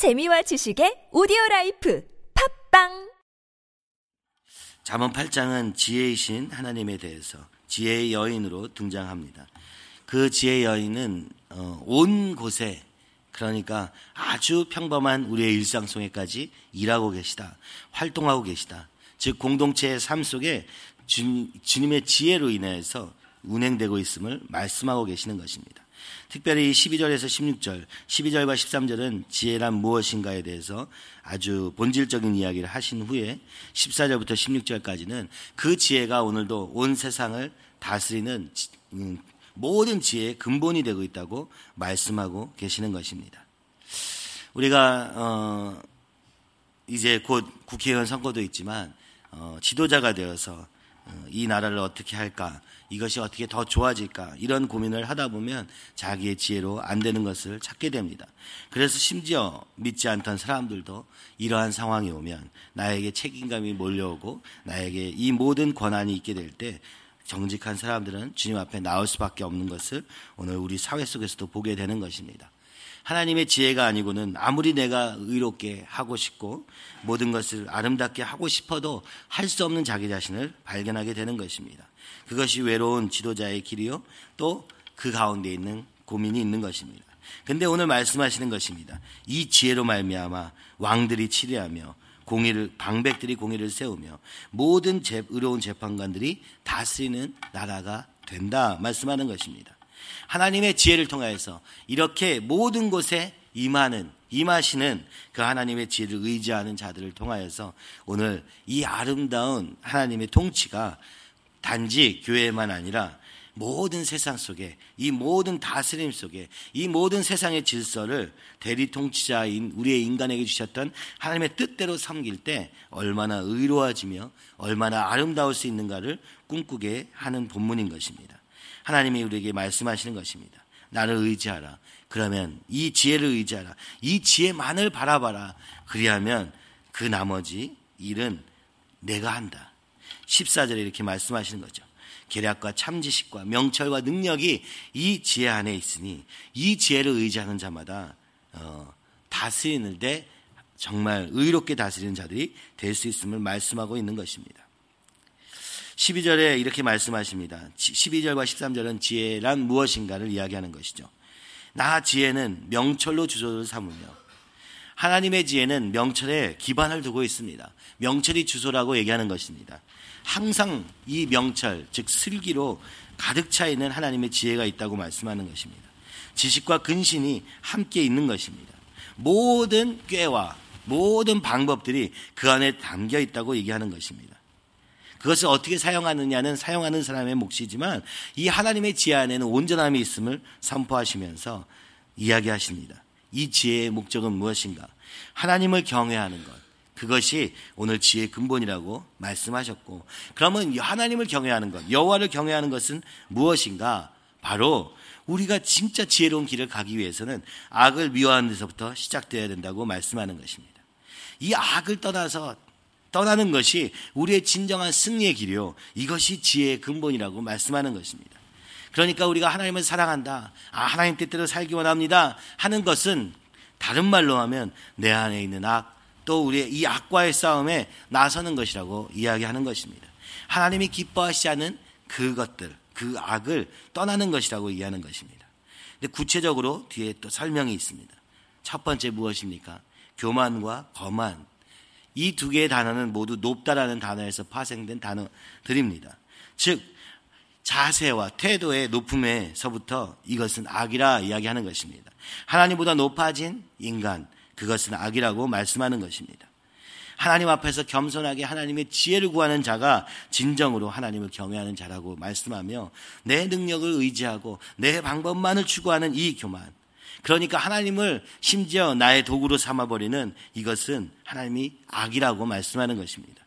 재미와 지식의 오디오 라이프 팟빵 잠언 8장은 지혜이신 하나님에 대해서 지혜의 여인으로 등장합니다. 그 지혜의 여인은 어, 온 곳에 그러니까 아주 평범한 우리의 일상 속에까지 일하고 계시다. 활동하고 계시다. 즉 공동체의 삶 속에 주, 주님의 지혜로 인해서 운행되고 있음을 말씀하고 계시는 것입니다. 특별히 12절에서 16절, 12절과 13절은 지혜란 무엇인가에 대해서 아주 본질적인 이야기를 하신 후에 14절부터 16절까지는 그 지혜가 오늘도 온 세상을 다스리는 음, 모든 지혜의 근본이 되고 있다고 말씀하고 계시는 것입니다. 우리가 어 이제 곧 국회의원 선거도 있지만 어 지도자가 되어서 어, 이 나라를 어떻게 할까 이것이 어떻게 더 좋아질까 이런 고민을 하다 보면 자기의 지혜로 안 되는 것을 찾게 됩니다. 그래서 심지어 믿지 않던 사람들도 이러한 상황이 오면 나에게 책임감이 몰려오고 나에게 이 모든 권한이 있게 될 때 정직한 사람들은 주님 앞에 나올 수밖에 없는 것을 오늘 우리 사회 속에서도 보게 되는 것입니다. 하나님의 지혜가 아니고는 아무리 내가 의롭게 하고 싶고 모든 것을 아름답게 하고 싶어도 할 수 없는 자기 자신을 발견하게 되는 것입니다. 그것이 외로운 지도자의 길이요. 또 그 가운데 있는 고민이 있는 것입니다. 근데 오늘 말씀하시는 것입니다. 이 지혜로 말미암아 왕들이 치리하며 공의를 방백들이 공의를 세우며 모든 재, 의로운 재판관들이 다스리는 나라가 된다 말씀하는 것입니다. 하나님의 지혜를 통하여서 이렇게 모든 곳에 임하는 임하시는 그 하나님의 지혜를 의지하는 자들을 통하여서 오늘 이 아름다운 하나님의 통치가 단지 교회만 아니라 모든 세상 속에 이 모든 다스림 속에 이 모든 세상의 질서를 대리 통치자인 우리의 인간에게 주셨던 하나님의 뜻대로 섬길 때 얼마나 의로워지며 얼마나 아름다울 수 있는가를 꿈꾸게 하는 본문인 것입니다. 하나님이 우리에게 말씀하시는 것입니다. 나를 의지하라. 그러면 이 지혜를 의지하라. 이 지혜만을 바라봐라. 그리하면 그 나머지 일은 내가 한다. 14절에 이렇게 말씀하시는 거죠. 계략과 참지식과 명철과 능력이 이 지혜 안에 있으니 이 지혜를 의지하는 자마다 어, 다스리는데 정말 의롭게 다스리는 자들이 될 수 있음을 말씀하고 있는 것입니다. 12절에 이렇게 말씀하십니다. 12절과 13절은 지혜란 무엇인가를 이야기하는 것이죠. 나 지혜는 명철로 주소를 삼으며 하나님의 지혜는 명철에 기반을 두고 있습니다. 명철이 주소라고 얘기하는 것입니다. 항상 이 명철, 즉 슬기로 가득 차 있는 하나님의 지혜가 있다고 말씀하는 것입니다. 지식과 근신이 함께 있는 것입니다. 모든 꾀와 모든 방법들이 그 안에 담겨 있다고 얘기하는 것입니다. 그것을 어떻게 사용하느냐는 사용하는 사람의 몫이지만 이 하나님의 지혜 안에는 온전함이 있음을 선포하시면서 이야기하십니다. 이 지혜의 목적은 무엇인가? 하나님을 경외하는 것. 그것이 오늘 지혜의 근본이라고 말씀하셨고 그러면 하나님을 경외하는 것, 여호와를 경외하는 것은 무엇인가? 바로 우리가 진짜 지혜로운 길을 가기 위해서는 악을 미워하는 데서부터 시작되어야 된다고 말씀하는 것입니다. 이 악을 떠나서 떠나는 것이 우리의 진정한 승리의 길이요. 이것이 지혜의 근본이라고 말씀하는 것입니다. 그러니까 우리가 하나님을 사랑한다. 아, 하나님 뜻대로 살기 원합니다. 하는 것은 다른 말로 하면 내 안에 있는 악, 또 우리의 이 악과의 싸움에 나서는 것이라고 이야기하는 것입니다. 하나님이 기뻐하시지 않은 그것들, 그 악을 떠나는 것이라고 이해하는 것입니다. 근데 구체적으로 뒤에 또 설명이 있습니다. 첫 번째 무엇입니까? 교만과 거만. 이 두 개의 단어는 모두 높다라는 단어에서 파생된 단어들입니다. 즉, 자세와 태도의 높음에서부터 이것은 악이라 이야기하는 것입니다. 하나님보다 높아진 인간, 그것은 악이라고 말씀하는 것입니다. 하나님 앞에서 겸손하게 하나님의 지혜를 구하는 자가 진정으로 하나님을 경외하는 자라고 말씀하며 내 능력을 의지하고 내 방법만을 추구하는 이 교만. 그러니까 하나님을 심지어 나의 도구로 삼아버리는 이것은 하나님이 악이라고 말씀하는 것입니다.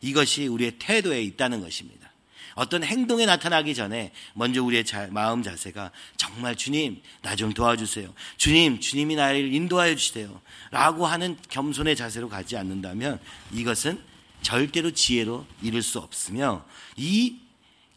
이것이 우리의 태도에 있다는 것입니다. 어떤 행동에 나타나기 전에 먼저 우리의 자, 마음 자세가 정말 주님 나 좀 도와주세요. 주님 주님이 나를 인도하여 주세요. 라고 하는 겸손의 자세로 가지 않는다면 이것은 절대로 지혜로 이룰 수 없으며 이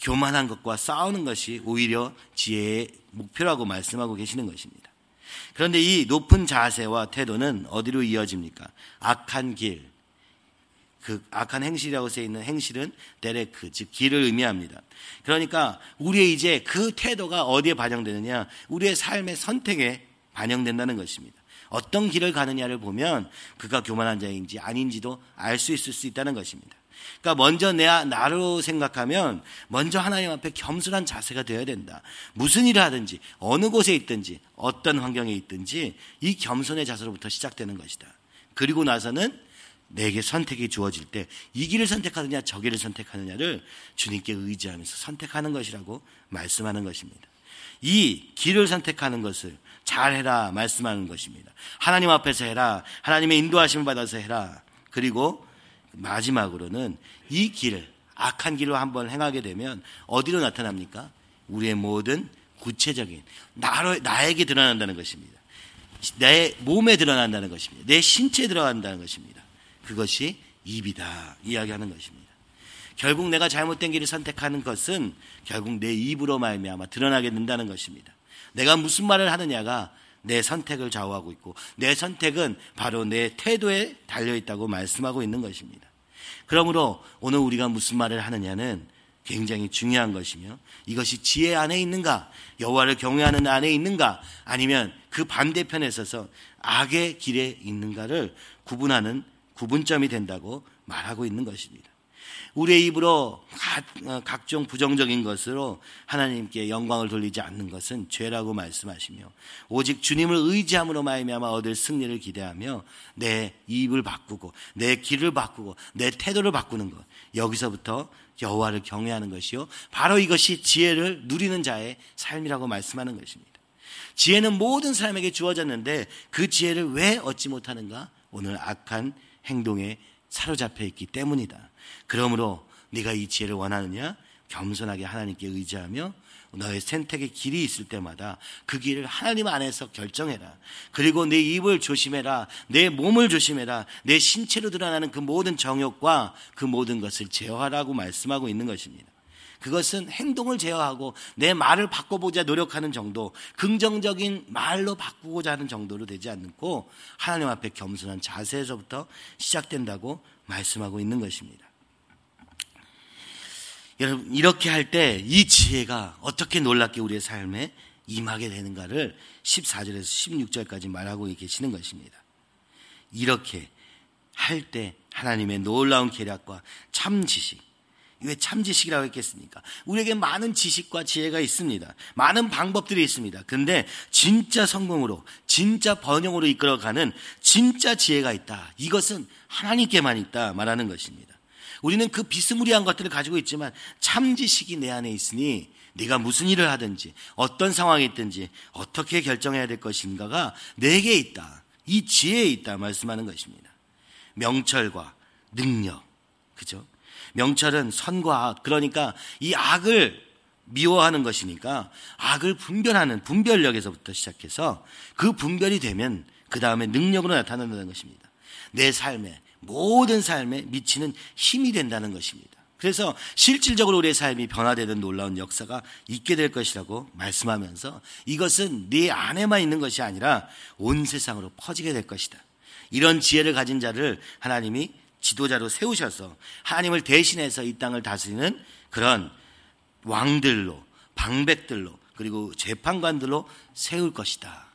교만한 것과 싸우는 것이 오히려 지혜의 목표라고 말씀하고 계시는 것입니다. 그런데 이 높은 자세와 태도는 어디로 이어집니까? 악한 길. 그 악한 행실이라고 쓰여 있는 행실은 데레크, 즉 길을 의미합니다. 그러니까 우리의 이제 그 태도가 어디에 반영되느냐? 우리의 삶의 선택에 반영된다는 것입니다. 어떤 길을 가느냐를 보면 그가 교만한 자인지 아닌지도 알 수 있을 수 있다는 것입니다. 그러니까 먼저 내 나로 생각하면 먼저 하나님 앞에 겸손한 자세가 되어야 된다. 무슨 일을 하든지 어느 곳에 있든지 어떤 환경에 있든지 이 겸손의 자세로부터 시작되는 것이다. 그리고 나서는 내게 선택이 주어질 때 이 길을 선택하느냐 저 길을 선택하느냐를 주님께 의지하면서 선택하는 것이라고 말씀하는 것입니다. 이 길을 선택하는 것을 잘해라 말씀하는 것입니다. 하나님 앞에서 해라. 하나님의 인도하심을 받아서 해라. 그리고 마지막으로는 이 길을 악한 길로 한번 행하게 되면 어디로 나타납니까? 우리의 모든 구체적인 나로, 나에게 드러난다는 것입니다. 내 몸에 드러난다는 것입니다. 내 신체에 들어간다는 것입니다. 그것이 입이다 이야기하는 것입니다. 결국 내가 잘못된 길을 선택하는 것은 결국 내 입으로 말미암아 드러나게 된다는 것입니다. 내가 무슨 말을 하느냐가 내 선택을 좌우하고 있고 내 선택은 바로 내 태도에 달려 있다고 말씀하고 있는 것입니다. 그러므로 오늘 우리가 무슨 말을 하느냐는 굉장히 중요한 것이며 이것이 지혜 안에 있는가 여호와를 경외하는 안에 있는가 아니면 그 반대편에 서서 악의 길에 있는가를 구분하는 구분점이 된다고 말하고 있는 것입니다. 우리의 입으로 어, 각종 부정적인 것으로 하나님께 영광을 돌리지 않는 것은 죄라고 말씀하시며 오직 주님을 의지함으로 말미암아 얻을 승리를 기대하며 내 입을 바꾸고 내 길을 바꾸고 내 태도를 바꾸는 것 여기서부터 여호와를 경외하는 것이요 바로 이것이 지혜를 누리는 자의 삶이라고 말씀하는 것입니다. 지혜는 모든 사람에게 주어졌는데 그 지혜를 왜 얻지 못하는가? 오늘 악한 행동에 사로잡혀 있기 때문이다. 그러므로 네가 이 지혜를 원하느냐? 겸손하게 하나님께 의지하며 너의 선택의 길이 있을 때마다 그 길을 하나님 안에서 결정해라. 그리고 내 입을 조심해라. 내 몸을 조심해라. 내 신체로 드러나는 그 모든 정욕과 그 모든 것을 제어하라고 말씀하고 있는 것입니다. 그것은 행동을 제어하고 내 말을 바꿔보자 노력하는 정도, 긍정적인 말로 바꾸고자 하는 정도로 되지 않고 하나님 앞에 겸손한 자세에서부터 시작된다고 말씀하고 있는 것입니다. 여러분, 이렇게 할 때 이 지혜가 어떻게 놀랍게 우리의 삶에 임하게 되는가를 14절에서 16절까지 말하고 계시는 것입니다. 이렇게 할 때 하나님의 놀라운 계략과 참 지식, 왜 참지식이라고 했겠습니까? 우리에게 많은 지식과 지혜가 있습니다. 많은 방법들이 있습니다. 근데 진짜 성공으로, 진짜 번영으로 이끌어가는 진짜 지혜가 있다. 이것은 하나님께만 있다. 말하는 것입니다. 우리는 그 비스무리한 것들을 가지고 있지만 참지식이 내 안에 있으니 네가 무슨 일을 하든지 어떤 상황에 있든지 어떻게 결정해야 될 것인가가 내게 있다. 이 지혜에 있다 말씀하는 것입니다. 명철과 능력. 그죠? 명철은 선과 악. 그러니까 이 악을 미워하는 것이니까 악을 분별하는 분별력에서부터 시작해서 그 분별이 되면 그 다음에 능력으로 나타난다는 것입니다. 내 삶에 모든 삶에 미치는 힘이 된다는 것입니다. 그래서 실질적으로 우리의 삶이 변화되는 놀라운 역사가 있게 될 것이라고 말씀하면서 이것은 네 안에만 있는 것이 아니라 온 세상으로 퍼지게 될 것이다. 이런 지혜를 가진 자를 하나님이 지도자로 세우셔서 하나님을 대신해서 이 땅을 다스리는 그런 왕들로 방백들로 그리고 재판관들로 세울 것이다.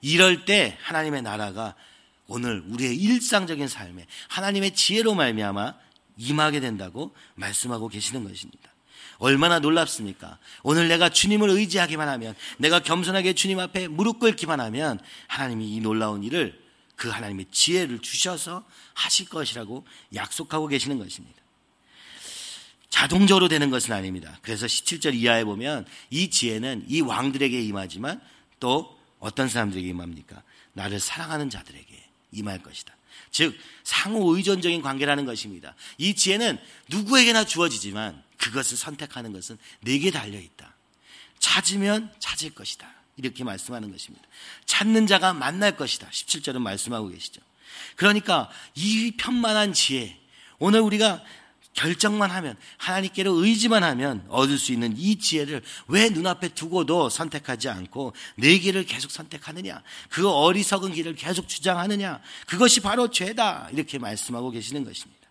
이럴 때 하나님의 나라가 오늘 우리의 일상적인 삶에 하나님의 지혜로 말미암아 임하게 된다고 말씀하고 계시는 것입니다. 얼마나 놀랍습니까? 오늘 내가 주님을 의지하기만 하면, 내가 겸손하게 주님 앞에 무릎 꿇기만 하면, 하나님이 이 놀라운 일을 그 하나님의 지혜를 주셔서 하실 것이라고 약속하고 계시는 것입니다. 자동적으로 되는 것은 아닙니다. 그래서 17절 이하에 보면 이 지혜는 이 왕들에게 임하지만 또 어떤 사람들에게 임합니까? 나를 사랑하는 자들에게 임할 것이다. 즉 상호 의존적인 관계라는 것입니다. 이 지혜는 누구에게나 주어지지만 그것을 선택하는 것은 내게 달려 있다. 찾으면 찾을 것이다. 이렇게 말씀하는 것입니다. 찾는 자가 만날 것이다. 17절은 말씀하고 계시죠. 그러니까 이 편만한 지혜, 오늘 우리가 결정만 하면 하나님께로 의지만 하면 얻을 수 있는 이 지혜를 왜 눈앞에 두고도 선택하지 않고 내 길을 계속 선택하느냐 그 어리석은 길을 계속 주장하느냐 그것이 바로 죄다 이렇게 말씀하고 계시는 것입니다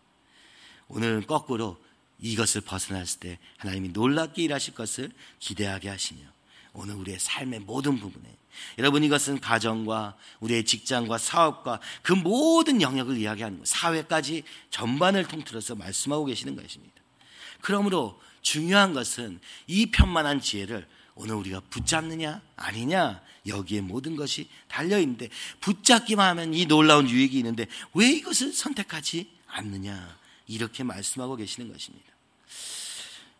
오늘은 거꾸로 이것을 벗어났을 때 하나님이 놀랍게 일하실 것을 기대하게 하시며 오늘 우리의 삶의 모든 부분에 여러분 이것은 가정과 우리의 직장과 사업과 그 모든 영역을 이야기하는 것, 사회까지 전반을 통틀어서 말씀하고 계시는 것입니다. 그러므로 중요한 것은 이 편만한 지혜를 오늘 우리가 붙잡느냐 아니냐 여기에 모든 것이 달려 있는데 붙잡기만 하면 이 놀라운 유익이 있는데 왜 이것을 선택하지 않느냐 이렇게 말씀하고 계시는 것입니다.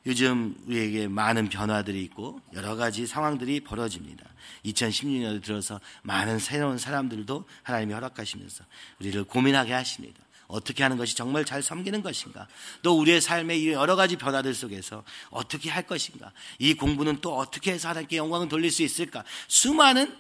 요즘 우리에게 많은 변화들이 있고 여러 가지 상황들이 벌어집니다. 2016년에 들어서 많은 새로운 사람들도 하나님이 허락하시면서 우리를 고민하게 하십니다. 어떻게 하는 것이 정말 잘 섬기는 것인가? 또 우리의 삶의 여러 가지 변화들 속에서 어떻게 할 것인가? 이 공부는 또 어떻게 해서 하나님께 영광을 돌릴 수 있을까? 수많은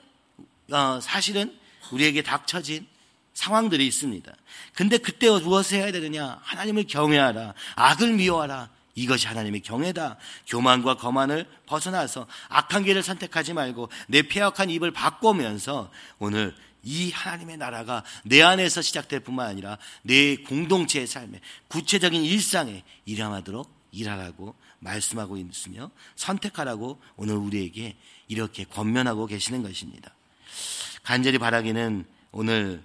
어, 사실은 우리에게 닥쳐진 상황들이 있습니다. 근데 그때 무엇을 해야 되느냐? 하나님을 경외하라. 악을 미워하라. 이것이 하나님의 경외다. 교만과 거만을 벗어나서 악한 길을 선택하지 말고 내 폐역한 입을 바꾸면서 오늘 이 하나님의 나라가 내 안에서 시작될 뿐만 아니라 내 공동체의 삶에 구체적인 일상에 일어나도록 일하라고 말씀하고 있으며 선택하라고 오늘 우리에게 이렇게 권면하고 계시는 것입니다. 간절히 바라기는 오늘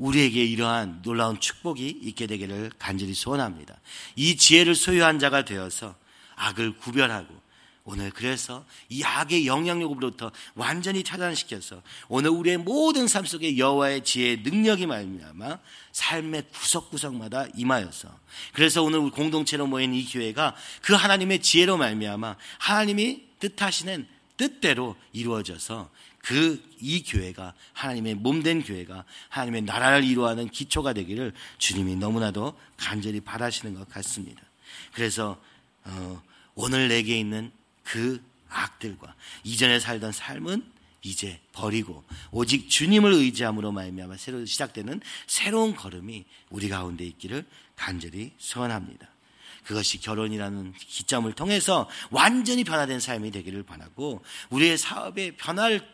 우리에게 이러한 놀라운 축복이 있게 되기를 간절히 소원합니다. 이 지혜를 소유한 자가 되어서 악을 구별하고 오늘 그래서 이 악의 영향력으로부터 완전히 차단시켜서 오늘 우리의 모든 삶 속에 여호와의 지혜의 능력이 말미암아 삶의 구석구석마다 임하여서 그래서 오늘 우리 공동체로 모인 이 교회가 그 하나님의 지혜로 말미암아 하나님이 뜻하시는 뜻대로 이루어져서 그 이 교회가 하나님의 몸된 교회가 하나님의 나라를 이루어하는 기초가 되기를 주님이 너무나도 간절히 바라시는 것 같습니다. 그래서 어, 오늘 내게 있는 그 악들과 이전에 살던 삶은 이제 버리고 오직 주님을 의지함으로 말미암아 새로 시작되는 새로운 걸음이 우리 가운데 있기를 간절히 소원합니다. 그것이 결혼이라는 기점을 통해서 완전히 변화된 삶이 되기를 바라고 우리의 사업의 변화를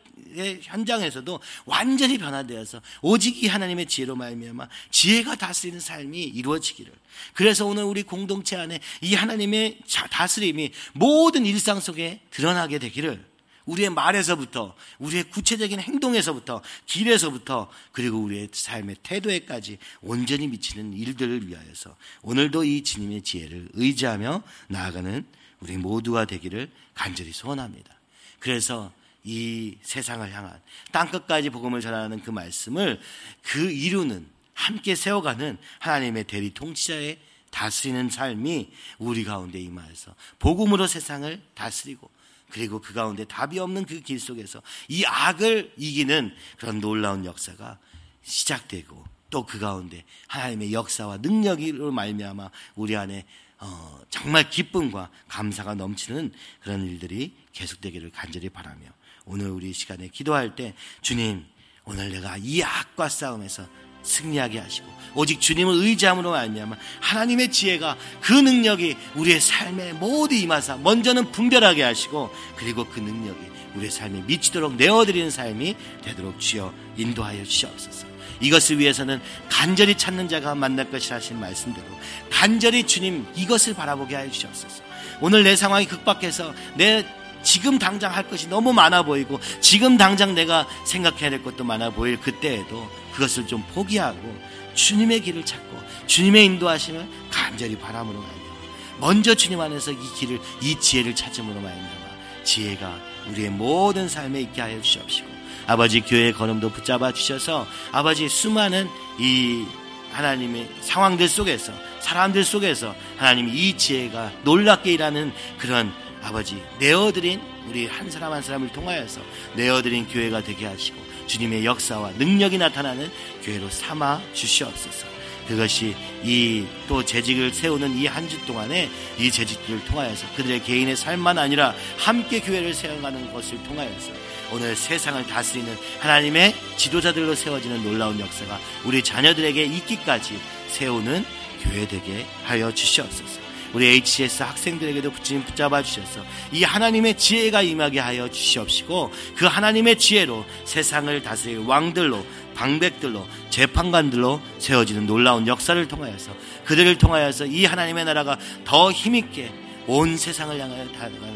현장에서도 완전히 변화되어서 오직 이 하나님의 지혜로 말미암아 지혜가 다스리는 삶이 이루어지기를. 그래서 오늘 우리 공동체 안에 이 하나님의 다스림이 모든 일상 속에 드러나게 되기를 우리의 말에서부터 우리의 구체적인 행동에서부터 길에서부터 그리고 우리의 삶의 태도에까지 온전히 미치는 일들을 위하여서 오늘도 이 주님의 지혜를 의지하며 나아가는 우리 모두가 되기를 간절히 소원합니다. 그래서 이 세상을 향한 땅끝까지 복음을 전하는 그 말씀을 그 이루는 함께 세워가는 하나님의 대리 통치자의 다스리는 삶이 우리 가운데 임하여서 복음으로 세상을 다스리고 그리고 그 가운데 답이 없는 그 길 속에서 이 악을 이기는 그런 놀라운 역사가 시작되고 또 그 가운데 하나님의 역사와 능력으로 말미암아 우리 안에 어, 정말 기쁨과 감사가 넘치는 그런 일들이 계속되기를 간절히 바라며 오늘 우리 시간에 기도할 때 주님 오늘 내가 이 악과 싸움에서 승리하게 하시고 오직 주님을 의지함으로 말미암아 하나님의 지혜가 그 능력이 우리의 삶에 모두 임하사 먼저는 분별하게 하시고 그리고 그 능력이 우리의 삶에 미치도록 내어드리는 삶이 되도록 주여 인도하여 주시옵소서. 이것을 위해서는 간절히 찾는 자가 만날 것이라 하신 말씀대로 간절히 주님 이것을 바라보게 하여 주시옵소서. 오늘 내 상황이 극박해서 내 지금 당장 할 것이 너무 많아 보이고 지금 당장 내가 생각해야 될 것도 많아 보일 그때에도 그것을 좀 포기하고 주님의 길을 찾고 주님의 인도하심을 간절히 바람으로 말미암아. 먼저 주님 안에서 이 길을 이 지혜를 찾음으로 말미암아 지혜가 우리의 모든 삶에 있게 하여 주시옵시고 아버지 교회의 걸음도 붙잡아 주셔서 아버지 수많은 이 하나님의 상황들 속에서 사람들 속에서 하나님이 이 지혜가 놀랍게 일하는 그런 아버지 내어드린 우리 한 사람 한 사람을 통하여서 내어드린 교회가 되게 하시고 주님의 역사와 능력이 나타나는 교회로 삼아 주시옵소서. 그것이 이 또 재직을 세우는 이 한 주 동안에 이 재직들을 통하여서 그들의 개인의 삶만 아니라 함께 교회를 세워가는 것을 통하여서 오늘 세상을 다스리는 하나님의 지도자들로 세워지는 놀라운 역사가 우리 자녀들에게 있기까지 세우는 교회 되게 하여 주시옵소서. 우리 HS 학생들에게도 주님 붙잡아 주셔서 이 하나님의 지혜가 임하게 하여 주시옵시고 그 하나님의 지혜로 세상을 다스릴 왕들로 방백들로 재판관들로 세워지는 놀라운 역사를 통하여서 그들을 통하여서 이 하나님의 나라가 더 힘있게 온 세상을 향하여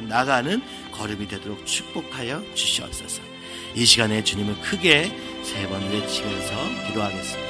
나가는 걸음이 되도록 축복하여 주시옵소서. 이 시간에 주님을 크게 세 번 외치면서 기도하겠습니다.